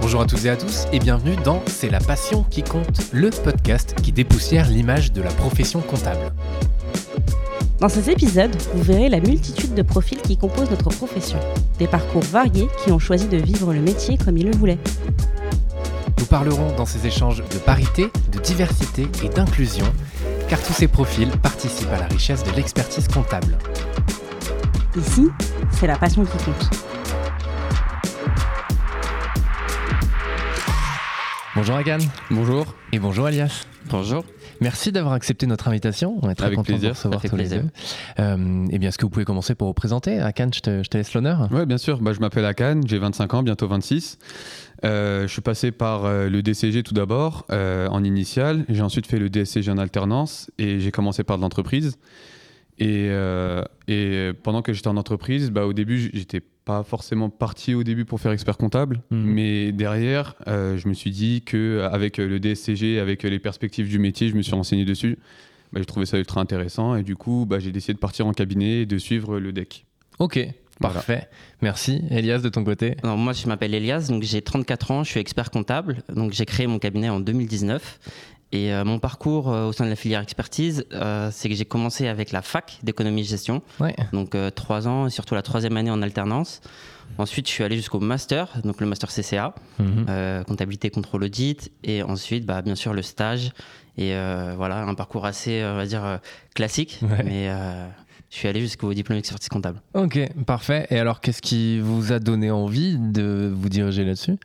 Bonjour à toutes et à tous et bienvenue dans C'est la passion qui compte, le podcast qui dépoussière l'image de la profession comptable. Dans ces épisodes, vous verrez la multitude de profils qui composent notre profession, des parcours variés qui ont choisi de vivre le métier comme ils le voulaient. Nous parlerons dans ces échanges de parité, de diversité et d'inclusion, car tous ces profils participent à la richesse de l'expertise comptable. Ici, c'est la passion qui compte. Bonjour Agan. Bonjour. Et bonjour Alias. Bonjour. Merci d'avoir accepté notre invitation. On est très Avec content de plaisir, vous recevoir tous les plaisir. deux. Euh, eh bien, est-ce que vous pouvez commencer pour vous présenter Akan, je te, je te laisse l'honneur. Ouais, bien sûr. Bah, je m'appelle Akan, j'ai 25 ans, bientôt 26. Euh, je suis passé par euh, le DCG tout d'abord, euh, en initial. J'ai ensuite fait le DSCG en alternance et j'ai commencé par de l'entreprise. Et, et pendant que j'étais en entreprise, bah, au début, j'étais pas forcément parti au début pour faire expert comptable, Mhm. mais derrière, euh, je me suis dit que avec le DSCG, avec les perspectives du métier, je me suis renseigné dessus. Bah, j'ai trouvé ça ultra intéressant et du coup, bah, j'ai décidé de partir en cabinet et de suivre le deck. Ok, Voilà. parfait. Merci. Elias, de ton côté Alors, moi, je m'appelle Elias, donc j'ai 34 ans, je suis expert comptable. Donc, j'ai créé mon cabinet en 2019. Et euh, mon parcours euh, au sein de la filière expertise, euh, c'est que j'ai commencé avec la fac d'économie-gestion, Ouais. donc euh, trois ans, et surtout la troisième année en alternance. Ensuite, je suis allé jusqu'au master, donc le master CCA, Mhm. comptabilité, contrôle, audit. Et ensuite, bah, bien sûr, le stage. Et voilà, un parcours assez, on va dire, classique. Ouais. Mais je suis allé jusqu'au diplôme d'expertise comptable. Ok, parfait. Et alors, qu'est-ce qui vous a donné envie de vous diriger là-dessus?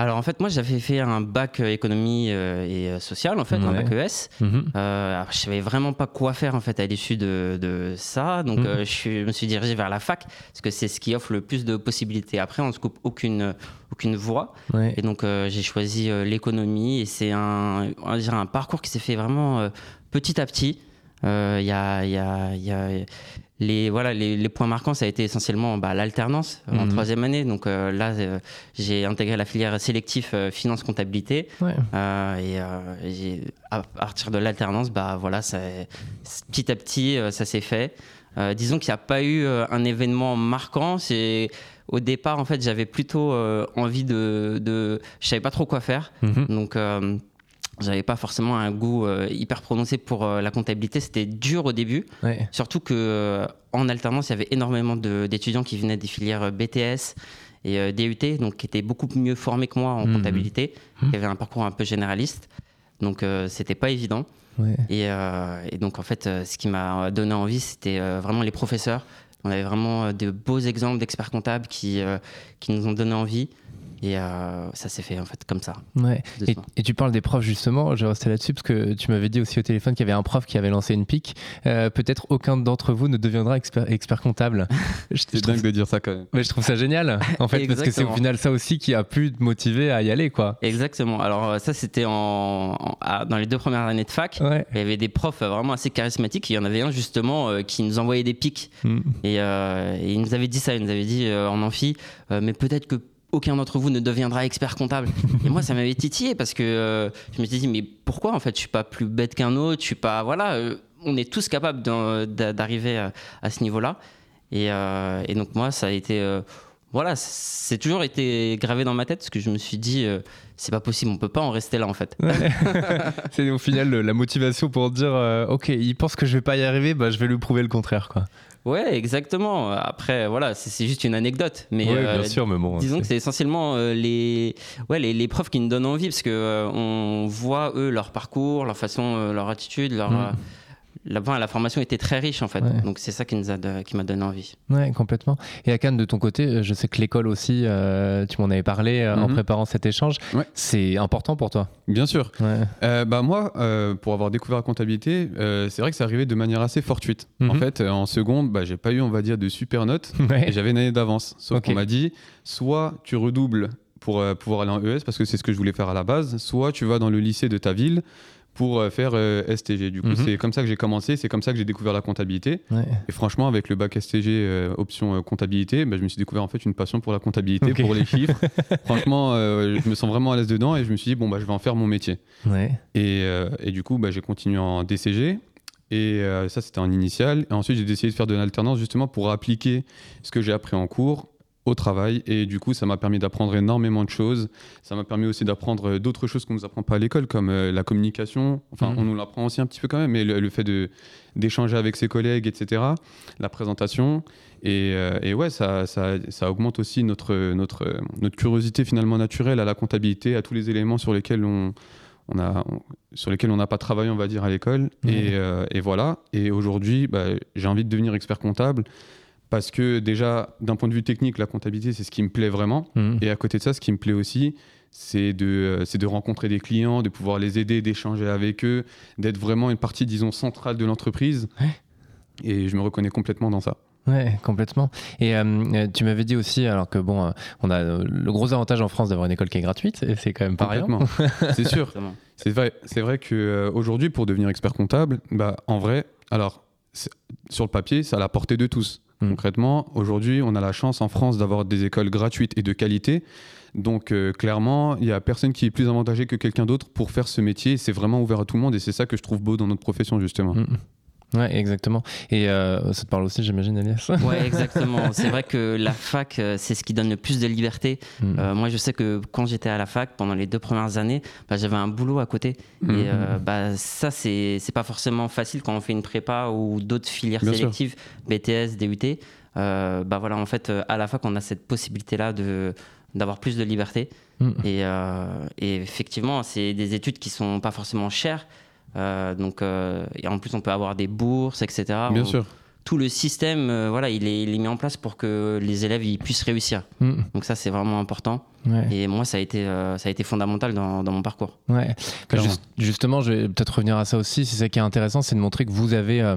Alors en fait, moi j'avais fait un bac euh, économie euh, et euh, social, en fait, un bac ES. Mhm. Euh, alors, je savais vraiment pas quoi faire en fait à l'issue de, de ça, donc Mhm. euh, je, suis- me suis dirigé vers la fac parce que c'est ce qui offre le plus de possibilités. Après, on se coupe aucune aucune voie, Ouais. et donc j'ai choisi l'économie et c'est un on va dire un parcours qui s'est fait vraiment petit à petit. Euh, Il y a, il y a- y a les voilà les, les points marquants ça a été essentiellement bah, l'alternance euh, en Mhm. troisième année donc euh, là euh, j'ai intégré la filière sélectif euh, finance comptabilité Ouais. euh, et euh, j'ai- à partir de l'alternance bah voilà ça, petit à petit euh, ça s'est fait Euh, disons qu'il n'y a pas eu euh, un événement marquant c'est au départ en fait j'avais plutôt euh, envie de, de je savais pas trop quoi faire Mhm. donc euh, j'avais pas forcément un goût euh, hyper prononcé pour euh, la comptabilité c'était dur au début Ouais. Surtout que euh, en alternance, il y avait énormément d'étudiants qui venaient des filières BTS et DUT, donc qui étaient beaucoup mieux formés que moi en Mhm. comptabilité, Mhm. qui avaient un parcours un peu généraliste. Donc c'était pas évident. Ouais. Et, et donc en fait, ce qui m'a donné envie, c'était vraiment les professeurs. On avait vraiment de beaux exemples d'experts comptables qui, qui nous ont donné envie. Et euh, ça s'est fait en fait comme ça. Ouais. Et, tu parles des profs justement, je vais rester là-dessus parce que tu m'avais dit aussi au téléphone qu'il y avait un prof qui avait lancé une pique. Euh, Peut-être aucun d'entre vous ne deviendra expert, expert comptable. C'est trouve, dingue de dire ça quand même. mais je trouve ça génial en fait parce que c'est au final ça aussi qui a pu te motiver à y aller quoi. Exactement. Alors euh, ça, c'était en, en- à- dans les deux premières années de fac. Ouais. Il y avait des profs vraiment assez charismatiques. Il y en avait un justement euh, qui nous envoyait des pics. Mm. Et, euh, et il nous avait dit ça. Il nous avait dit euh, en amphi, euh, mais peut-être que aucun d'entre vous ne deviendra expert comptable. et moi, ça m'avait titillé parce que euh, je me suis dit, mais pourquoi en fait Je suis pas plus bête qu'un autre. Je suis pas. Voilà. euh, on est tous capables d'arriver à, à ce niveau-là. Et, euh, et donc moi, ça a été. voilà, c'est toujours été gravé dans ma tête parce que je me suis dit, c'est pas possible, on peut pas en rester là en fait. Ouais. c'est au final la motivation pour dire ok il pense que je vais pas y arriver, bah, je vais lui prouver le contraire quoi. Ouais, exactement. Après, voilà, c'est juste une anecdote. Mais ouais, euh, bien sûr mais bon. Disons que c'est- essentiellement euh, les, ouais, les, les profs qui nous donnent envie parce que euh, on voit eux leur parcours, leur façon, leur attitude, leur, Mm. La, enfin, la formation était très riche en fait. Ouais. Donc c'est ça qui nous a de- qui m'a donné envie. Ouais, complètement. Et Akan, de ton côté, euh, je sais que l'école aussi, euh, tu m'en avais parlé euh, en Mhm. préparant cet échange, Ouais. c'est important pour toi. Bien sûr. Ouais. Euh, bah moi, euh, pour avoir découvert la comptabilité, euh, c'est vrai que c'est arrivé de manière assez fortuite. En Mhm. fait, euh, en seconde, bah, j'ai pas eu, on va dire, de super notes et j'avais une année d'avance. Sauf qu'on m'a dit, soit tu redoubles pour euh, pouvoir aller en ES parce que c'est ce que je voulais faire à la base, soit tu vas dans le lycée de ta ville pour euh, faire euh, STG. Du coup, Mhm. c'est comme ça que j'ai commencé, c'est comme ça que j'ai découvert la comptabilité. Ouais. Et franchement, avec le bac STG euh, option euh, comptabilité, bah, je me suis découvert en fait une passion pour la comptabilité, pour les chiffres. franchement, je me sens vraiment à l'aise dedans et je me suis dit, bon, bah, je vais en faire mon métier. Ouais. Et, et du coup, bah, j'ai continué en DCG. Et ça, c'était en initial. Et ensuite, j'ai décidé de faire de l'alternance justement pour appliquer ce que j'ai appris en cours au travail. Et du coup, ça m'a permis d'apprendre énormément de choses. Ça m'a permis aussi d'apprendre euh, d'autres choses qu'on ne nous apprend pas à l'école, comme euh, la communication. Enfin, Mhm. on nous l'apprend aussi un petit peu quand même, mais le, le fait de- d'échanger avec ses collègues, etc. La présentation. Et, euh, et ouais, ça, ça, ça augmente aussi notre, notre, notre curiosité finalement naturelle à la comptabilité, à tous les éléments sur lesquels on, on a, on- sur lesquels on n'a pas travaillé, on va dire, à l'école. Mhm. Et, euh, et voilà. Et aujourd'hui, bah, j'ai envie de devenir expert comptable parce que déjà, d'un point de vue technique, la comptabilité, c'est ce qui me plaît vraiment. Mhm. Et à côté de ça, ce qui me plaît aussi, c'est de, euh, c'est de rencontrer des clients, de pouvoir les aider, d'échanger avec eux, d'être vraiment une partie, disons, centrale de l'entreprise. Ouais. Et je me reconnais complètement dans ça. Ouais, complètement. Et euh, euh, tu m'avais dit aussi, alors que bon, euh, on a le gros avantage en France d'avoir une école qui est gratuite, et c'est quand même pas rien. C'est sûr. C'est vrai, c'est vrai qu'aujourd'hui, pour devenir expert comptable, bah, en vrai, alors, sur le papier, ça a la portée de tous. Mm. Concrètement, aujourd'hui, on a la chance en France d'avoir des écoles gratuites et de qualité. Donc, euh, clairement, il n'y a personne qui est plus avantagé que quelqu'un d'autre pour faire ce métier. C'est vraiment ouvert à tout le monde et c'est ça que je trouve beau dans notre profession, justement. Mm. Ouais, exactement. Et euh, ça te parle aussi, j'imagine, Elias Ouais, exactement. C'est vrai que la fac, euh, c'est ce qui donne le plus de liberté. Mm. Euh, moi, je sais que quand j'étais à la fac, pendant les deux premières années, bah, j'avais un boulot à côté. Mhm. Et euh, bah, ça, c'est c'est pas forcément facile quand on fait une prépa ou d'autres filières Bien sûr. sélectives, BTS, DUT. Euh, bah voilà, en fait, à la fac, on a cette possibilité-là de d'avoir plus de liberté. Mm. Et, euh, et effectivement, c'est des études qui sont pas forcément chères. Euh, donc, euh, et en plus, on peut avoir des bourses, etc. Bien On- sûr. Tout le système, euh, voilà, il est, il est mis en place pour que les élèves ils puissent réussir. Mm. Donc ça, c'est vraiment important. Ouais. Et moi, ça a été, euh, ça a été fondamental dans, dans mon parcours. Ouais. Bah, justement, je vais peut-être revenir à ça aussi. C'est ça qui est intéressant, c'est de montrer que vous avez euh,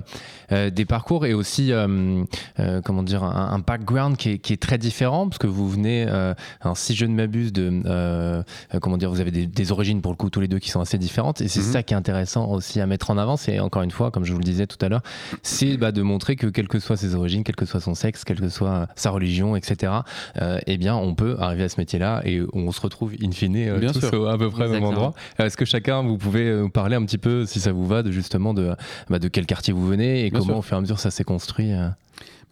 euh, des parcours et aussi, euh, euh, comment dire, un, un background qui est, qui est très différent, parce que vous venez, euh, alors, si je ne m'abuse, de, euh, euh, comment dire, vous avez des, des origines pour le coup tous les deux qui sont assez différentes, et c'est Mhm. ça qui est intéressant aussi à mettre en avant. C'est encore une fois, comme je vous le disais tout à l'heure, c'est bah, de montrer que quelles que soient ses origines, quel que soit son sexe, quelle que soit sa religion, etc. euh, eh bien, on peut arriver à ce métier-là et on se retrouve in fine euh, Bien tous sûr. au- à peu près au même endroit. Est-ce que chacun, vous pouvez nous parler un petit peu, si ça vous va, de justement de, bah, de quel quartier vous venez et Bien comment sûr. au fur et à mesure ça s'est construit euh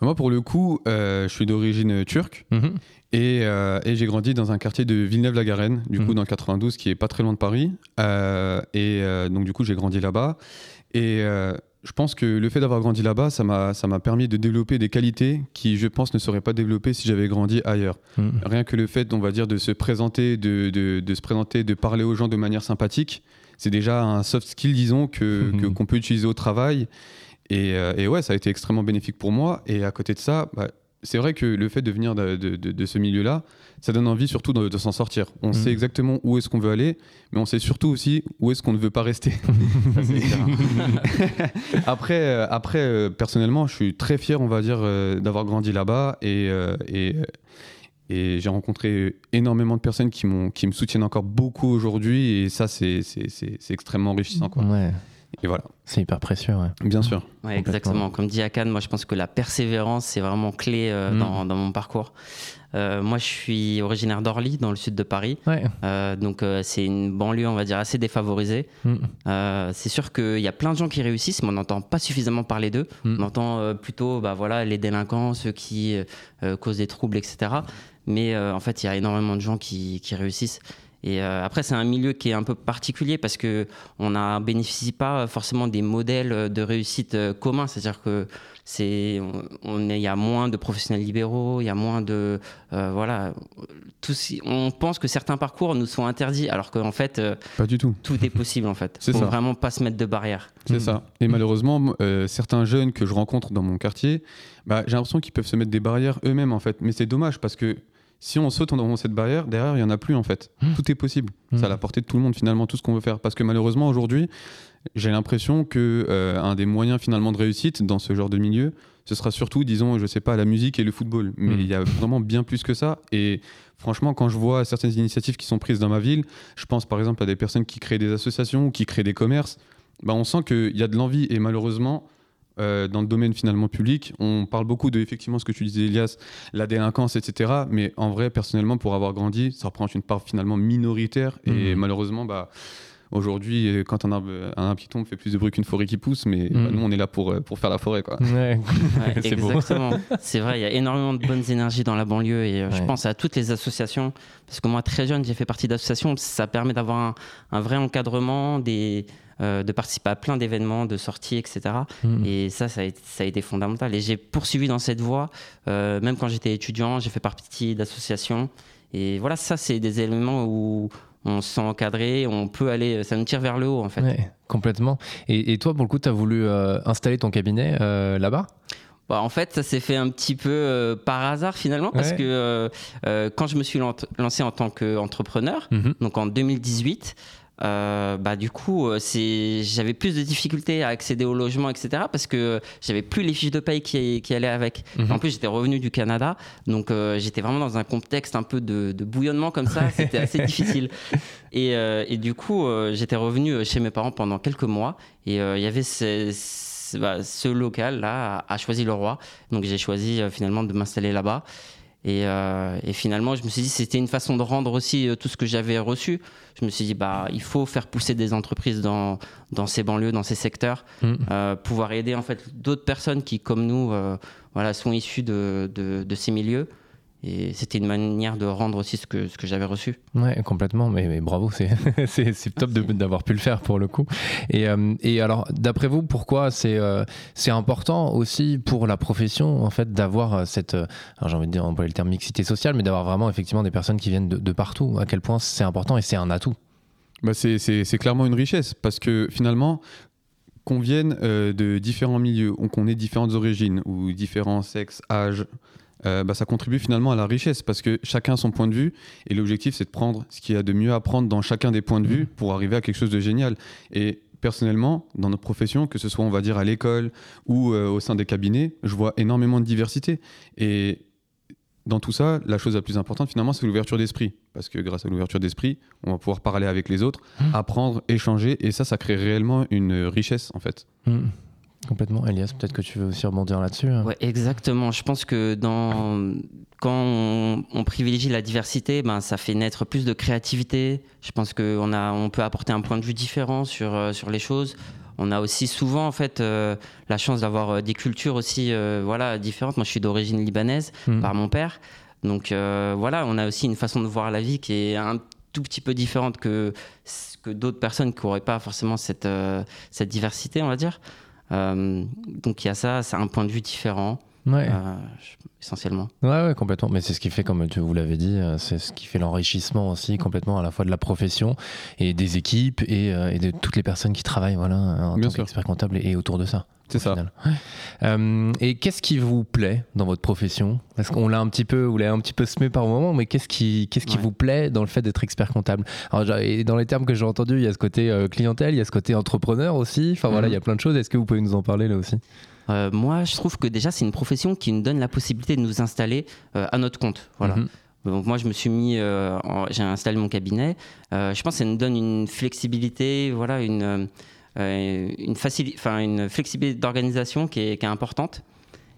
Moi, pour le coup, euh, je suis d'origine turque. Mhm. Et, euh, et j'ai grandi dans un quartier de Villeneuve-la-Garenne, du coup Mhm. dans le 92, qui est pas très loin de Paris. Euh, et euh, donc du coup j'ai grandi là-bas. Et euh, je pense que le fait d'avoir grandi là-bas, ça m'a permis de développer des qualités qui, je pense, ne seraient pas développées si j'avais grandi ailleurs. Mhm. Rien que le fait, on va dire, de se présenter, de, de, de se présenter, de parler aux gens de manière sympathique, c'est déjà un soft skill, disons, Mhm. qu'on peut utiliser au travail. Et, euh, et ouais, ça a été extrêmement bénéfique pour moi. Et à côté de ça, bah, c'est vrai que le fait de venir de, de- de- de ce milieu-là, ça donne envie surtout de, s'en sortir. On Mhm. sait exactement où est-ce qu'on veut aller, mais on sait surtout aussi où est-ce qu'on ne veut pas rester. Après, euh, après euh, personnellement, je suis très fier, on va dire, euh, d'avoir grandi là-bas et, et, et j'ai rencontré énormément de personnes qui, qui me soutiennent encore beaucoup aujourd'hui et ça, c'est extrêmement enrichissant. Quoi. Ouais, Et voilà, c'est hyper précieux. Ouais. bien sûr. Ouais, exactement. Comme dit Akan, moi je pense que la persévérance c'est vraiment clé euh, Mm. dans, dans mon parcours. Euh, moi je suis originaire d'Orly, dans le sud de Paris. Ouais. Euh, donc euh, c'est une banlieue, on va dire, assez défavorisée. Euh, c'est sûr qu'il y a plein de gens qui réussissent, mais on n'entend pas suffisamment parler d'eux. Mm. On entend euh, plutôt bah, voilà, les délinquants, ceux qui causent des troubles, etc. Mais euh, en fait, il y a énormément de gens qui, qui réussissent. Et euh, après, c'est un milieu qui est un peu particulier parce que on ne bénéficie pas forcément des modèles de réussite euh, communs. C'est-à-dire que c'est, on, on est- il y a moins de professionnels libéraux, il y a moins de, euh, voilà, tout, on pense que certains parcours nous sont interdits, alors qu'en fait, euh, Pas du tout. tout est possible en fait. C'est Faut ça. vraiment pas se mettre de barrières. C'est ça. Et malheureusement, certains jeunes que je rencontre dans mon quartier, bah, j'ai l'impression qu'ils peuvent se mettre des barrières eux-mêmes en fait. Mais c'est dommage parce que si on saute dans cette barrière, derrière, il n'y en a plus en fait. Mhm. Tout est possible. Mhm. C'est à la portée de tout le monde finalement, tout ce qu'on veut faire. Parce que malheureusement, aujourd'hui, j'ai l'impression que euh, un des moyens finalement de réussite dans ce genre de milieu, ce sera surtout, disons, je sais pas, la musique et le football. Mais Mm. il y a vraiment bien plus que ça. Et franchement, quand je vois certaines initiatives qui sont prises dans ma ville, je pense par exemple à des personnes qui créent des associations ou qui créent des commerces, bah, on sent qu'il y a de l'envie. Et malheureusement, euh, dans le domaine finalement public, on parle beaucoup de, effectivement, ce que tu disais, Elias, la délinquance, etc. Mais en vrai, personnellement, pour avoir grandi, ça représente une part finalement minoritaire. Et Mhm. malheureusement, bah, aujourd'hui, euh, quand un arbre, un arbre qui tombe fait plus de bruit qu'une forêt qui pousse, mais bah, Mhm. nous, on est là pour, euh, pour faire la forêt. Quoi. Ouais. Ouais, C'est beau. exactement. C'est vrai, il y a énormément de bonnes énergies dans la banlieue et euh, je pense à toutes les associations. Parce que moi, très jeune, j'ai fait partie d'associations. Ça permet d'avoir un, un vrai encadrement, des, euh, de participer à plein d'événements, de sorties, etc. Mm. Et ça, ça a, été, ça a été fondamental. Et j'ai poursuivi dans cette voie. Euh, même quand j'étais étudiant, j'ai fait partie d'associations. Et voilà, ça, c'est des éléments où on se sent encadré, on peut aller, ça nous tire vers le haut, en fait. Ouais, complètement. Et, et toi, pour le coup, tu as voulu euh, installer ton cabinet là-bas? Bah, en fait, ça s'est fait un petit peu euh, par hasard finalement, parce Ouais. que euh, euh, quand je me suis lan- lancé en tant qu'entrepreneur, Mhm. donc en 2018, euh, bah, du coup, euh, j'avais plus de difficultés à accéder au logement, etc., parce que j'avais plus les fiches de paye qui, qui allaient avec. Mhm. En plus, j'étais revenu du Canada, donc euh, j'étais vraiment dans un contexte un peu de, de bouillonnement comme ça, c'était assez difficile. Et, euh, et du coup, j'étais revenu chez mes parents pendant quelques mois, et il y avait ce, bah, ce local-là à, à Choisy-le-Roi, donc j'ai choisi finalement de m'installer là-bas. Et, euh, et finalement, je me suis dit, c'était une façon de rendre aussi euh, tout ce que j'avais reçu. Je me suis dit, bah, il faut faire pousser des entreprises dans, dans ces banlieues, dans ces secteurs, Mm. euh, pouvoir aider en fait d'autres personnes qui, comme nous, euh, voilà, sont issues de, de, de ces milieux. Et c'était une manière de rendre aussi ce que, ce que j'avais reçu. Ouais, complètement. Mais, mais bravo, c'est top d'avoir pu le faire pour le coup. Et, euh, et alors, d'après vous, pourquoi c'est euh, c'est important aussi pour la profession en fait d'avoir euh, cette, euh, j'ai envie de dire employer le terme mixité sociale, mais d'avoir vraiment effectivement des personnes qui viennent de, de partout? À quel point c'est important et c'est un atout? Bah, c'est- clairement une richesse parce que finalement, qu'on vienne euh, de différents milieux ou qu'on ait différentes origines ou différents sexes, âges, euh, bah, ça contribue finalement à la richesse parce que chacun a son point de vue et l'objectif c'est de prendre ce qu'il y a de mieux à prendre dans chacun des points de vue pour arriver à quelque chose de génial. Et personnellement, dans notre profession, que ce soit on va dire à l'école ou euh, au sein des cabinets, je vois énormément de diversité. Et dans tout ça, la chose la plus importante finalement, c'est l'ouverture d'esprit. Parce que grâce à l'ouverture d'esprit, on va pouvoir parler avec les autres, Mmh. apprendre, échanger, et ça, ça crée réellement une richesse en fait. Mm. Complètement. Elias, peut-être que tu veux aussi rebondir là-dessus. hein. Ouais, exactement. Je pense que dans, quand on, on privilégie la diversité, ben, ça fait naître plus de créativité. Je pense qu'on a, on peut apporter un point de vue différent sur, euh, sur les choses. On a aussi souvent en fait euh, la chance d'avoir euh, des cultures aussi euh, voilà différentes. Moi, je suis d'origine libanaise Mm. par mon père, donc voilà, on a aussi une façon de voir la vie qui est un tout petit peu différente que que d'autres personnes qui n'auraient pas forcément cette cette diversité, on va dire. Euh, donc il y a ça, c'est un point de vue différent, Ouais. euh, essentiellement. Ouais, ouais, complètement. Mais c'est ce qui fait, comme tu vous l'avez dit, euh, c'est ce qui fait l'enrichissement aussi complètement à la fois de la profession et des équipes et, euh, et de toutes les personnes qui travaillent voilà, en Bien tant qu'expert comptable et, et autour de ça. C'est ça. Ouais. Euh, et qu'est-ce qui vous plaît dans votre profession? Parce qu'on l'a un petit peu, vous l'avez un petit peu semé par moment, mais qu'est-ce qui, qu'est-ce qui Ouais. vous plaît dans le fait d'être expert comptable? Alors, et dans les termes que j'ai entendus, il y a ce côté clientèle, il y a ce côté entrepreneur aussi. Enfin voilà, Mhm. il y a plein de choses. Est-ce que vous pouvez nous en parler là aussi? Euh, moi, je trouve que déjà c'est une profession qui nous donne la possibilité de nous installer euh, à notre compte. Voilà. Mhm. Donc moi, je me suis mis, euh, j'ai installé mon cabinet. Je pense que ça nous donne une flexibilité, voilà, une, une, facili- enfin, une flexibilité d'organisation qui est, qui est importante.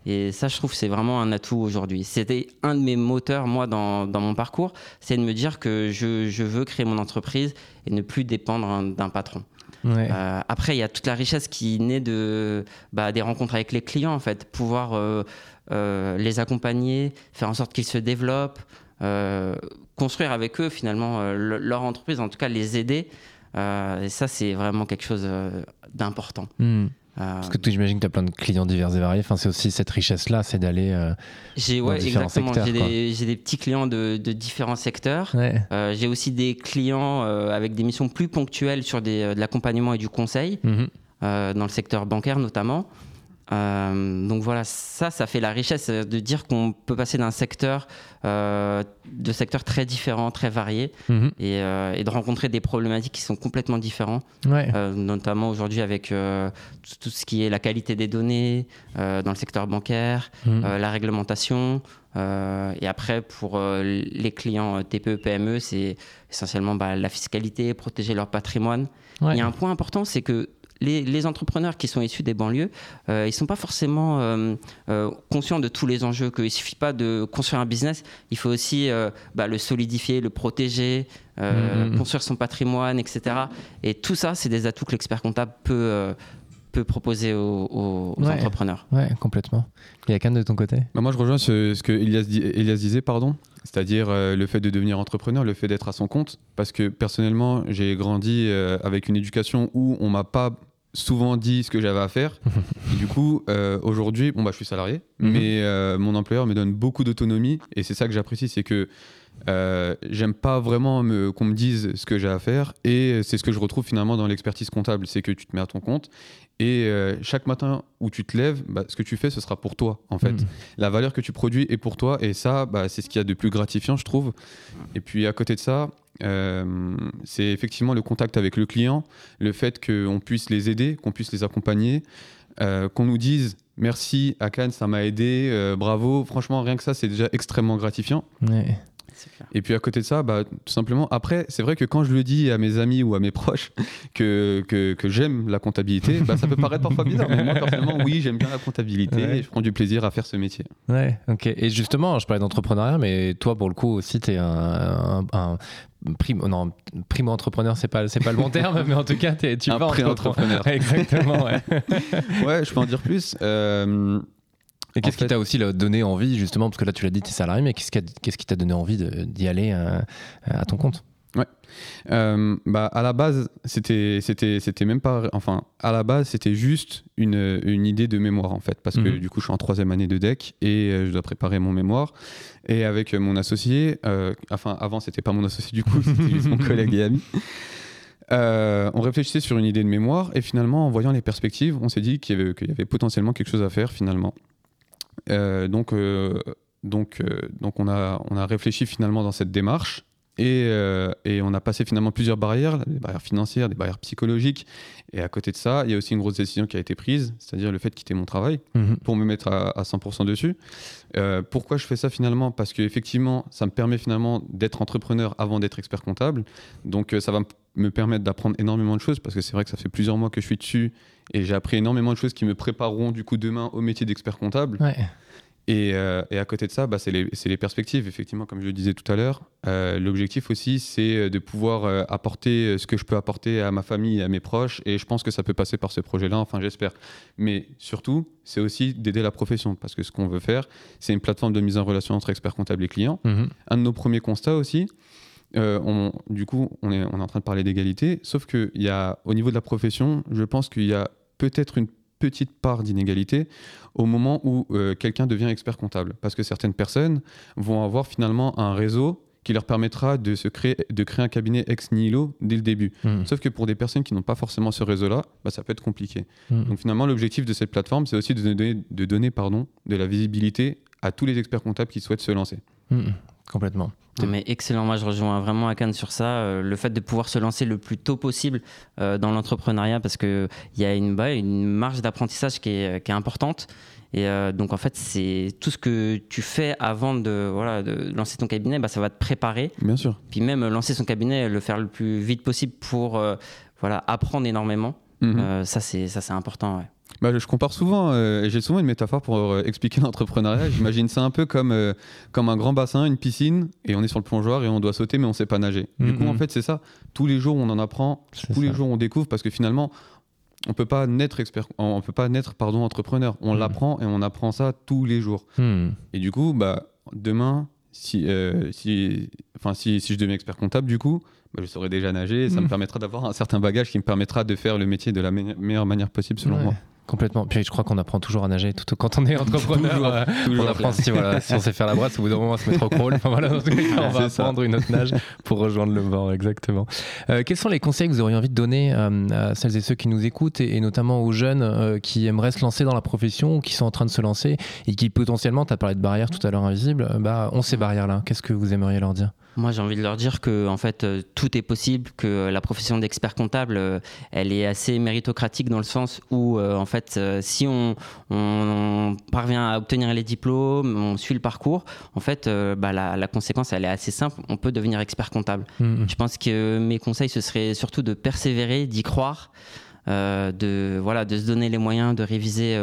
Et ça, je trouve, que c'est vraiment un atout aujourd'hui. C'était un de mes moteurs, moi, dans, dans mon parcours, c'est de me dire que je, je veux créer mon entreprise et ne plus dépendre hein, d'un patron. Ouais. Euh, après, il y a toute la richesse qui naît de, bah, des rencontres avec les clients, en fait. Pouvoir euh, euh, les accompagner, faire en sorte qu'ils se développent, construire avec eux, finalement, le- leur entreprise, en tout cas, les aider. Et ça, c'est vraiment quelque chose d'important. Hmm. Euh, Parce que tu- j'imagine que tu as plein de clients divers et variés. Enfin, c'est aussi cette richesse-là, c'est d'aller. euh, j'ai, ouais, exactement. J'ai des, petits clients de, de différents secteurs. Ouais. Euh, j'ai aussi des clients euh, avec des missions plus ponctuelles sur des, de l'accompagnement et du conseil. Mhm. dans le secteur bancaire notamment. Euh, donc voilà, ça, ça fait la richesse de dire qu'on peut passer d'un secteur, euh, de secteurs très différents, très variés, Mhm. et, euh, et de rencontrer des problématiques qui sont complètement différentes, Ouais. notamment aujourd'hui avec tout, ce qui est la qualité des données dans le secteur bancaire, Mhm. la réglementation. et après, pour les clients TPE, PME, c'est essentiellement bah, la fiscalité, protéger leur patrimoine. Ouais. Il y a un point important, c'est que les, les entrepreneurs qui sont issus des banlieues, euh, ils sont pas forcément euh, euh, conscients de tous les enjeux. Qu'il suffit pas de construire un business, il faut aussi euh, bah, le solidifier, le protéger, euh, Mhm. construire son patrimoine, etc. Et tout ça, c'est des atouts que l'expert comptable peut euh, peut proposer aux, aux- aux Ouais. entrepreneurs. Ouais, complètement. Il y a qu'un de ton côté? Bah, moi, je rejoins ce, ce que Elias, di- Elias disait, pardon, c'est-à-dire euh, le fait de devenir entrepreneur, le fait d'être à son compte. Parce que personnellement, j'ai grandi euh, avec une éducation où on m'a pas souvent dit ce que j'avais à faire. et du coup, euh, aujourd'hui, bon, bah, je suis salarié, Mhm. mais euh, mon employeur me donne beaucoup d'autonomie. Et c'est ça que j'apprécie, c'est que euh, j'aime pas vraiment me- qu'on me dise ce que j'ai à faire. Et c'est ce que je retrouve finalement dans l'expertise comptable, c'est que tu te mets à ton compte. Et euh, chaque matin où tu te lèves, bah, ce que tu fais, ce sera pour toi, en fait. Mhm. la valeur que tu produis est pour toi. Et ça bah, c'est ce qu'il y a de plus gratifiant je trouve. Et puis à côté de ça euh, c'est effectivement le contact avec le client le fait qu'on puisse les aider qu'on puisse les accompagner euh, qu'on nous dise merci à Cannes ça m'a aidé euh, bravo. Franchement rien que ça c'est déjà extrêmement gratifiant. Ouais. Et puis à côté de ça, bah, tout simplement, après, c'est vrai que quand je le dis à mes amis ou à mes proches que, que, que j'aime la comptabilité, bah, ça peut paraître parfois bizarre. Mais moi, personnellement, oui, j'aime bien la comptabilité Ouais. et je prends du plaisir à faire ce métier. Ouais, ok. Et justement, je parlais d'entrepreneuriat, mais toi, pour le coup, aussi, tu es un, un, un primo, non, primo-entrepreneur, c'est pas, c'est pas le bon terme, mais en tout cas, t'es- tu Un vas pré-entrepreneur. Exactement, ouais. Ouais, je peux en dire plus. Euh, Et qu'est-ce qui t'a aussi là, donné envie, justement, parce que là, tu l'as dit, tu es salarié, mais qu'est-ce qui, t'a donné envie d'y aller à ton compte? Euh, bah, à la base, c'était, c'était, c'était même pas. Enfin, à la base, c'était juste une, une idée de mémoire, en fait. Parce que Mhm. du coup, je suis en troisième année de DEC et euh, je dois préparer mon mémoire. Et avec euh, mon associé, euh, enfin, avant, c'était pas mon associé du coup, c'était juste mon collègue et ami. Euh, on réfléchissait sur une idée de mémoire et finalement, en voyant les perspectives, on s'est dit qu'il y avait, qu'il y avait potentiellement quelque chose à faire finalement. Euh, donc, euh, donc, euh, donc on, a, on a réfléchi finalement dans cette démarche et, euh, et on a passé finalement plusieurs barrières, des barrières financières, des barrières psychologiques. Et à côté de ça, il y a aussi une grosse décision qui a été prise, c'est-à-dire le fait de quitter mon travail Mhm. pour me mettre à, à 100% dessus. Euh, pourquoi je fais ça finalement? Parce qu'effectivement, ça me permet finalement d'être entrepreneur avant d'être expert comptable. Donc euh, ça va me permettre d'apprendre énormément de choses parce que c'est vrai que ça fait plusieurs mois que je suis dessus et j'ai appris énormément de choses qui me prépareront du coup demain au métier d'expert comptable. Ouais. Et, euh, et à côté de ça, bah, c'est les, perspectives, effectivement, comme je le disais tout à l'heure. Euh, L'objectif aussi, c'est de pouvoir euh, apporter ce que je peux apporter à ma famille et à mes proches. Et je pense que ça peut passer par ce projet-là, enfin j'espère. Mais surtout, c'est aussi d'aider la profession, parce que ce qu'on veut faire, c'est une plateforme de mise en relation entre experts comptables et clients. Mhm. Un de nos premiers constats aussi, euh, on- du coup, on est, on est en train de parler d'égalité, sauf qu'il y a, au niveau de la profession, je pense qu'il y a peut-être une petite part d'inégalité au moment où euh, quelqu'un devient expert comptable. Parce que certaines personnes vont avoir finalement un réseau qui leur permettra de, se créer, de créer un cabinet ex nihilo dès le début. Mhm. Sauf que pour des personnes qui n'ont pas forcément ce réseau-là, bah, ça peut être compliqué. Mhm. Donc finalement, l'objectif de cette plateforme, c'est aussi de donner, de donner pardon, de la visibilité à tous les experts comptables qui souhaitent se lancer. Mhm. Complètement. Mais excellent, moi je rejoins vraiment Akan sur ça, euh, le fait de pouvoir se lancer le plus tôt possible euh, dans l'entrepreneuriat parce qu'il y a une, bah, une marge d'apprentissage qui est, qui est importante. Et euh, donc en fait, c'est tout ce que tu fais avant de, voilà, de lancer ton cabinet, bah, ça va te préparer. Bien sûr. Puis même lancer son cabinet, le faire le plus vite possible pour voilà, apprendre énormément. Mhm. Ça, c'est ça, c'est important. Ouais. Bah, je compare souvent, euh, j'ai souvent une métaphore pour euh, expliquer l'entrepreneuriat. J'imagine ça un peu comme, euh, comme un grand bassin, une piscine, et on est sur le plongeoir et on doit sauter, mais on sait pas nager. Du coup, Mhm. en fait, c'est ça. Tous les jours, on en apprend, tous les jours, on découvre, parce que finalement, on peut pas naître expert, on peut pas naître pardon entrepreneur. On Mhm. l'apprend et on apprend ça tous les jours. Mhm. Et du coup, bah demain, si, euh, si, enfin si, si je deviens expert comptable, du coup, bah, je saurai déjà nager. Et ça Mhm. me permettra d'avoir un certain bagage qui me permettra de faire le métier de la me- meilleure manière possible, selon Ouais. moi. Complètement. Puis je crois qu'on apprend toujours à nager tout quand on est entrepreneur. euh, on apprend si, voilà, si on sait faire la brasse, au bout d'un moment on va se mettre au crawl. Enfin, voilà, on va ça. apprendre une autre nage pour rejoindre le bord, exactement. Euh, quels sont les conseils que vous auriez envie de donner euh, à celles et ceux qui nous écoutent et, et notamment aux jeunes euh, qui aimeraient se lancer dans la profession ou qui sont en train de se lancer et qui potentiellement, tu as parlé de barrières tout à l'heure invisibles, bah, ont ces barrières-là Qu'est-ce que vous aimeriez leur dire? Moi, j'ai envie de leur dire que en fait, euh, tout est possible, que la profession d'expert comptable, euh, elle est assez méritocratique dans le sens où, euh, en fait, euh, si on, on parvient à obtenir les diplômes, on suit le parcours, en fait, euh, bah, la, la conséquence, elle est assez simple. On peut devenir expert comptable. Mhm. Je pense que mes conseils, ce serait surtout de persévérer, d'y croire, euh, de, voilà, de se donner les moyens de réviser.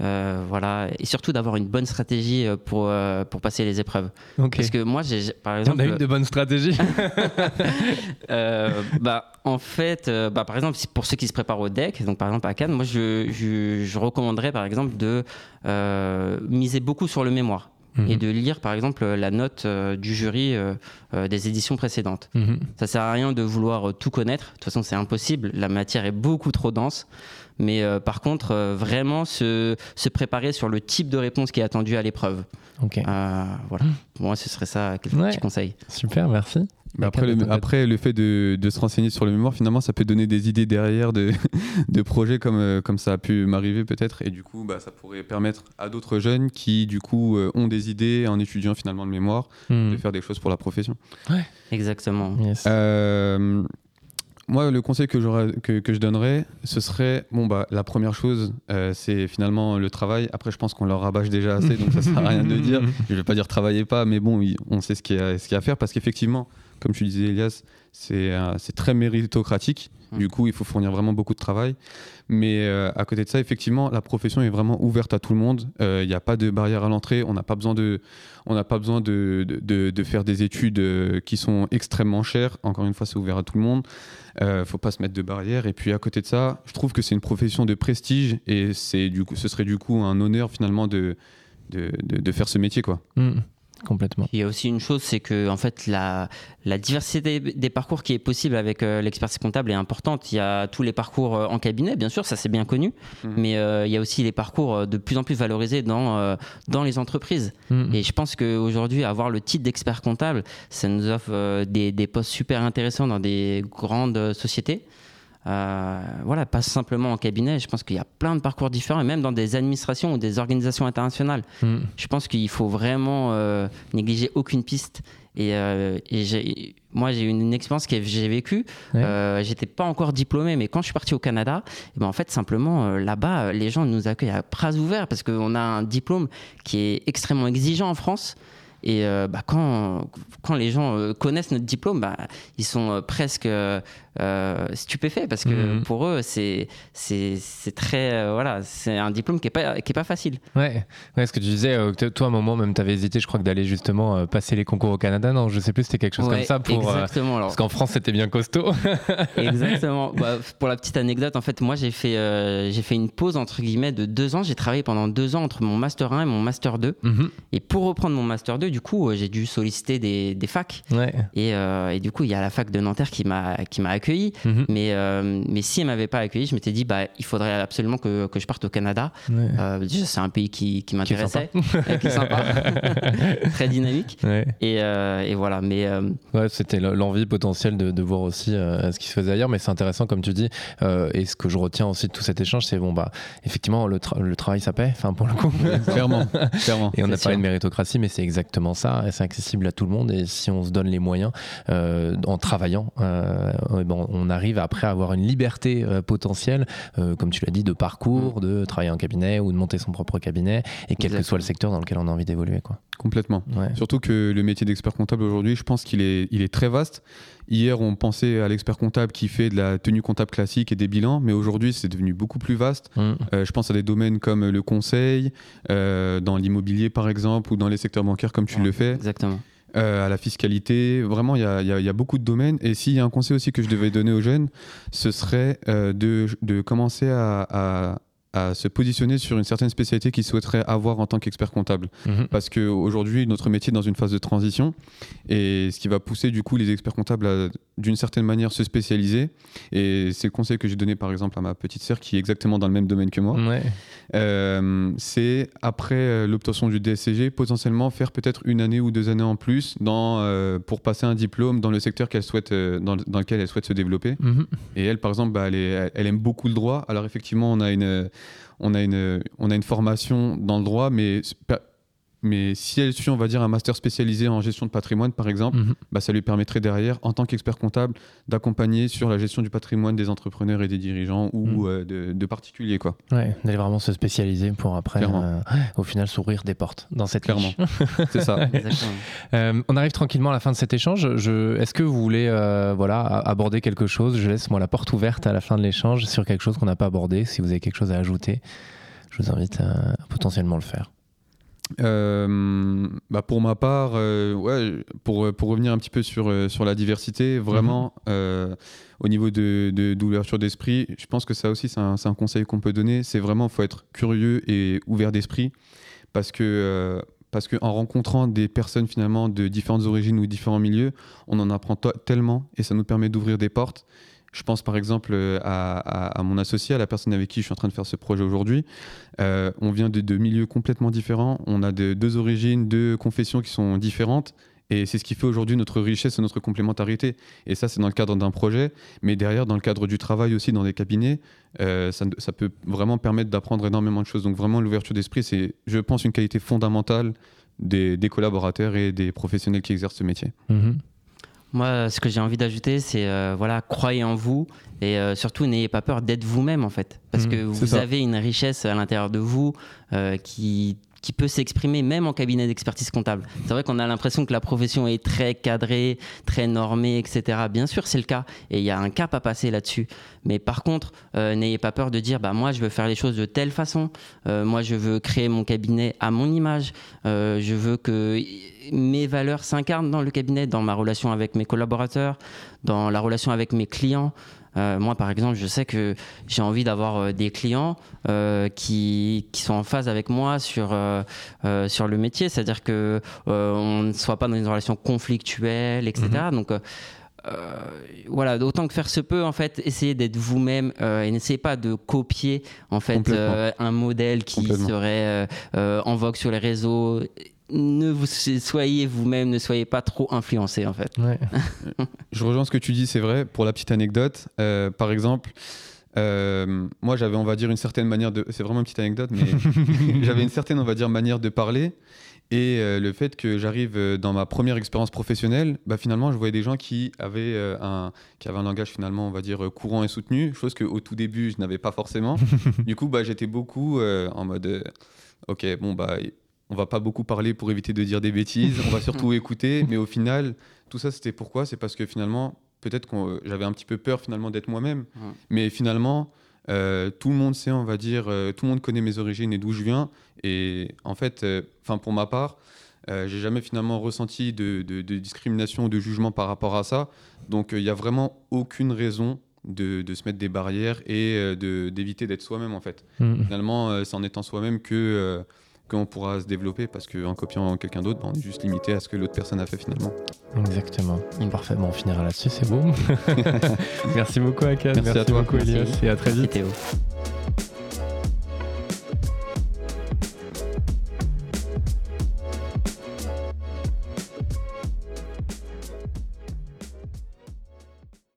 Euh, voilà, et surtout d'avoir une bonne stratégie euh, pour, euh, pour passer les épreuves. Ok. Parce que moi, j'ai, par On exemple, a une de bonnes stratégies. euh, bah, en fait, bah, par exemple, pour ceux qui se préparent au deck, donc par exemple à Cannes, moi je, je, je recommanderais par exemple de miser beaucoup sur le mémoire et Mhm. de lire par exemple la note euh, du jury euh, euh, des éditions précédentes. Mhm. Ça sert à rien de vouloir tout connaître. De toute façon, c'est impossible. La matière est beaucoup trop dense. Mais euh, par contre, euh, vraiment se, se préparer sur le type de réponse qui est attendu à l'épreuve. Ok. Euh, voilà. Pour moi, ce serait ça quelques Ouais. petits conseils. Super, merci. Mais après, le, peut-être. après, le fait de, de se renseigner sur le mémoire, finalement, ça peut donner des idées derrière de, de projets comme, comme ça a pu m'arriver peut-être. Et du coup, bah, ça pourrait permettre à d'autres jeunes qui, du coup, ont des idées en étudiant finalement le mémoire, Mhm. de faire des choses pour la profession. Exactement. Yes. Euh, moi, le conseil que, j'aurais- que, que je donnerais, ce serait bon, bah, la première chose, euh, c'est finalement le travail. Après, je pense qu'on leur rabâche déjà assez, donc ça sert à rien de le dire. Je vais pas dire travaillez pas, mais bon, on sait ce qu'il y a, ce qu'il y a à faire parce qu'effectivement, comme tu disais, Elias, c'est euh, c'est très méritocratique. Mm. Du coup, il faut fournir vraiment beaucoup de travail. Mais euh, à côté de ça, effectivement, la profession est vraiment ouverte à tout le monde. Euh, Il n'y a pas de barrière à l'entrée. On n'a pas besoin de, on n'a pas besoin de, de, de- de faire des études euh, qui sont extrêmement chères. Encore une fois, c'est ouvert à tout le monde. Euh, faut pas se mettre de barrière. Et puis à côté de ça, je trouve que c'est une profession de prestige et c'est du coup, ce serait du coup un honneur finalement de, de, de, de faire ce métier, quoi. Mhm. Complètement. Il y a aussi une chose, c'est que en fait la, la diversité des, des parcours qui est possible avec euh, l'expertise comptable est importante. Il y a tous les parcours euh, en cabinet, bien sûr, ça c'est bien connu, Mhm. mais euh, il y a aussi les parcours de plus en plus valorisés dans, euh, dans les entreprises. Mhm. Et je pense qu'aujourd'hui, avoir le titre d'expert comptable, ça nous offre euh, des, des postes super intéressants dans des grandes sociétés. Euh, voilà, pas simplement en cabinet. Je pense qu'il y a plein de parcours différents, et même dans des administrations ou des organisations internationales. Mhm. Je pense qu'il faut vraiment euh, négliger aucune piste. Et, euh, et moi, j'ai eu une, une expérience que j'ai vécue. Ouais. J'étais pas encore diplômé, mais quand je suis parti au Canada, eh ben, en fait, simplement, là-bas, les gens nous accueillent à bras ouverts parce qu'on a un diplôme qui est extrêmement exigeant en France. Et bah, quand, quand les gens connaissent notre diplôme, bah, ils sont presque euh, stupéfaits parce que Mhm. pour eux, c'est très. euh, voilà, c'est un diplôme qui n'est pas, qui est pas facile. Ouais, ouais, ce que tu disais, euh, toi, à un moment, même, tu avais hésité, je crois, que d'aller justement euh, passer les concours au Canada. Non, je sais plus, c'était quelque chose Ouais, comme ça. Pour, exactement. alors. parce qu'en France, c'était bien costaud. Exactement. Bah, pour la petite anecdote, en fait, moi, j'ai fait, j'ai fait une pause entre guillemets de deux ans. J'ai travaillé pendant deux ans entre mon master 1 et mon master 2. Mhm. Et pour reprendre mon master 2, du coup, j'ai dû solliciter des, des facs. Ouais. Et, et du coup, il y a la fac de Nanterre qui m'a, accueilli. Mhm. Mais, euh, mais si elle m'avait pas accueilli, je m'étais dit, bah, il faudrait absolument que, que je parte au Canada. Ouais. Euh, déjà, c'est un pays qui, qui m'intéressait, qui est sympa, très dynamique. Ouais. Et, euh, et voilà. Mais euh, Ouais, c'était l'envie potentielle de, de voir aussi euh, ce qui se faisait ailleurs, mais c'est intéressant comme tu dis. euh, et ce que je retiens aussi de tout cet échange, c'est bon bah effectivement le, tra- le travail ça paie, enfin pour le coup. clairement, clairement. Et on a parlé de méritocratie, mais c'est exactement ça. C'est accessible à tout le monde. Et si on se donne les moyens euh, en travaillant, bon, on arrive après à avoir une liberté euh, potentielle, euh, comme tu l'as dit, de parcours, de travailler en cabinet ou de monter son propre cabinet, et quel que soit le secteur dans lequel on a envie d'évoluer. Quoi. Complètement. Ouais. Surtout que le métier d'expert comptable aujourd'hui, je pense qu'il est, il est très vaste. Hier, on pensait à l'expert comptable qui fait de la tenue comptable classique et des bilans, mais aujourd'hui, c'est devenu beaucoup plus vaste. Mm. Euh, je pense à des domaines comme le conseil, euh, dans l'immobilier par exemple, ou dans les secteurs bancaires comme tu Ouais. le fais, exactement. Euh, à la fiscalité. Vraiment, il y a, beaucoup de domaines. Et s'il y a un conseil aussi que je devais donner aux jeunes, ce serait euh, de, commencer à- à se positionner sur une certaine spécialité qu'ils souhaiteraient avoir en tant qu'expert comptable. Mhm. Parce qu'aujourd'hui, notre métier est dans une phase de transition et ce qui va pousser du coup les experts comptables à d'une certaine manière se spécialiser. Et c'est le conseil que j'ai donné par exemple à ma petite sœur qui est exactement dans le même domaine que moi. Ouais. Euh, c'est après euh, l'obtention du DSCG, potentiellement faire peut-être une année ou deux années en plus dans, euh, pour passer un diplôme dans le secteur qu'elle souhaite, euh, dans, dans lequel elle souhaite se développer. Mhm. Et elle, par exemple, bah, elle, est- elle aime beaucoup le droit. Alors effectivement, on a une, on a une, on a une formation dans le droit, mais, mais si elle suit, on va dire, un master spécialisé en gestion de patrimoine, par exemple, Mhm. bah, ça lui permettrait derrière, en tant qu'expert comptable, d'accompagner sur la gestion du patrimoine des entrepreneurs et des dirigeants ou Mhm. euh, de, de particuliers. Quoi. Ouais, d'aller vraiment se spécialiser pour après, euh, au final, s'ouvrir des portes dans cette Clairement. C'est ça. Euh, on arrive tranquillement à la fin de cet échange. Je, est-ce que vous voulez voilà, aborder quelque chose? Je laisse moi la porte ouverte à la fin de l'échange sur quelque chose qu'on n'a pas abordé. Si vous avez quelque chose à ajouter, je vous invite à potentiellement le faire. Euh, bah pour ma part, euh, ouais, pour, pour revenir un petit peu sur, euh, sur la diversité, vraiment, euh, au niveau de, de- d'ouverture d'esprit, je pense que ça aussi, c'est un, c'est un conseil qu'on peut donner. C'est vraiment, il faut être curieux et ouvert d'esprit parce que. parce qu'en rencontrant des personnes finalement de différentes origines ou différents milieux, on en apprend to- tellement et ça nous permet d'ouvrir des portes. Je pense par exemple euh, à, mon associé, à la personne avec qui je suis en train de faire ce projet aujourd'hui. Euh, on vient de deux milieux complètement différents. On a de- deux origines, deux confessions qui sont différentes. Et c'est ce qui fait aujourd'hui notre richesse et notre complémentarité. Et ça, c'est dans le cadre d'un projet. Mais derrière, dans le cadre du travail aussi, dans des cabinets, euh, ça, peut vraiment permettre d'apprendre énormément de choses. Donc vraiment, l'ouverture d'esprit, c'est, je pense, une qualité fondamentale des, collaborateurs et des professionnels qui exercent ce métier. Mhm. Moi, ce que j'ai envie d'ajouter, c'est euh, voilà, croyez en vous et euh, surtout n'ayez pas peur d'être vous-même en fait, parce Mhm, que vous ça. avez une richesse à l'intérieur de vous euh, qui qui peut s'exprimer même en cabinet d'expertise comptable. C'est vrai qu'on a l'impression que la profession est très cadrée, très normée, etc. Bien sûr, c'est le cas et il y a un cap à passer là-dessus. Mais par contre, euh, n'ayez pas peur de dire bah moi je veux faire les choses de telle façon. Euh, moi je veux créer mon cabinet à mon image. Euh, je veux que mes valeurs s'incarnent dans le cabinet, dans ma relation avec mes collaborateurs, dans la relation avec mes clients. Euh, moi, par exemple, je sais que j'ai envie d'avoir euh, des clients euh, qui, qui sont en phase avec moi sur, sur le métier, c'est-à-dire que on ne soit pas dans une relation conflictuelle, etc. Donc, euh, euh, voilà, d'autant que faire se peut, en fait, essayez d'être vous-même et n'essayez pas de copier en fait un modèle qui serait en vogue sur les réseaux. Ne vous soyez vous-même, ne soyez pas trop influencé en fait. Ouais. Je rejoins ce que tu dis, c'est vrai. Pour la petite anecdote, euh, par exemple, euh, moi j'avais, on va dire, une certaine manière de. C'est vraiment une petite anecdote, mais j'avais une certaine, on va dire, manière de parler. Et euh, le fait que j'arrive dans ma première expérience professionnelle, bah, finalement, je voyais des gens qui avaient, euh, un, qui avaient un langage finalement, on va dire, courant et soutenu, chose qu'au tout début, je n'avais pas forcément. du coup, bah, j'étais beaucoup euh, en mode, euh, ok, bon, bah, on va pas beaucoup parler pour éviter de dire des bêtises, on va surtout écouter. Mais au final, tout ça, c'était pourquoi? C'est parce que finalement, peut-être que j'avais un petit peu peur finalement d'être moi-même. Ouais. Mais finalement, euh, tout le monde sait, on va dire, euh, tout le monde connaît mes origines et d'où je viens. Et en fait, euh, enfin pour ma part, euh, j'ai jamais finalement ressenti de, de- de discrimination ou de jugement par rapport à ça. Donc euh, il n'y a vraiment aucune raison de, de se mettre des barrières et euh, de- d'éviter d'être soi-même en fait. Mhm. Finalement, euh, c'est en étant soi-même que euh, qu'on pourra se développer parce qu'en copiant quelqu'un d'autre, bah, on est juste limité à ce que l'autre personne a fait finalement. Exactement. Parfait. Bon, on finira là-dessus, c'est beau. Merci beaucoup, Akad. Merci à toi. beaucoup, Merci. Elias. Et à très vite.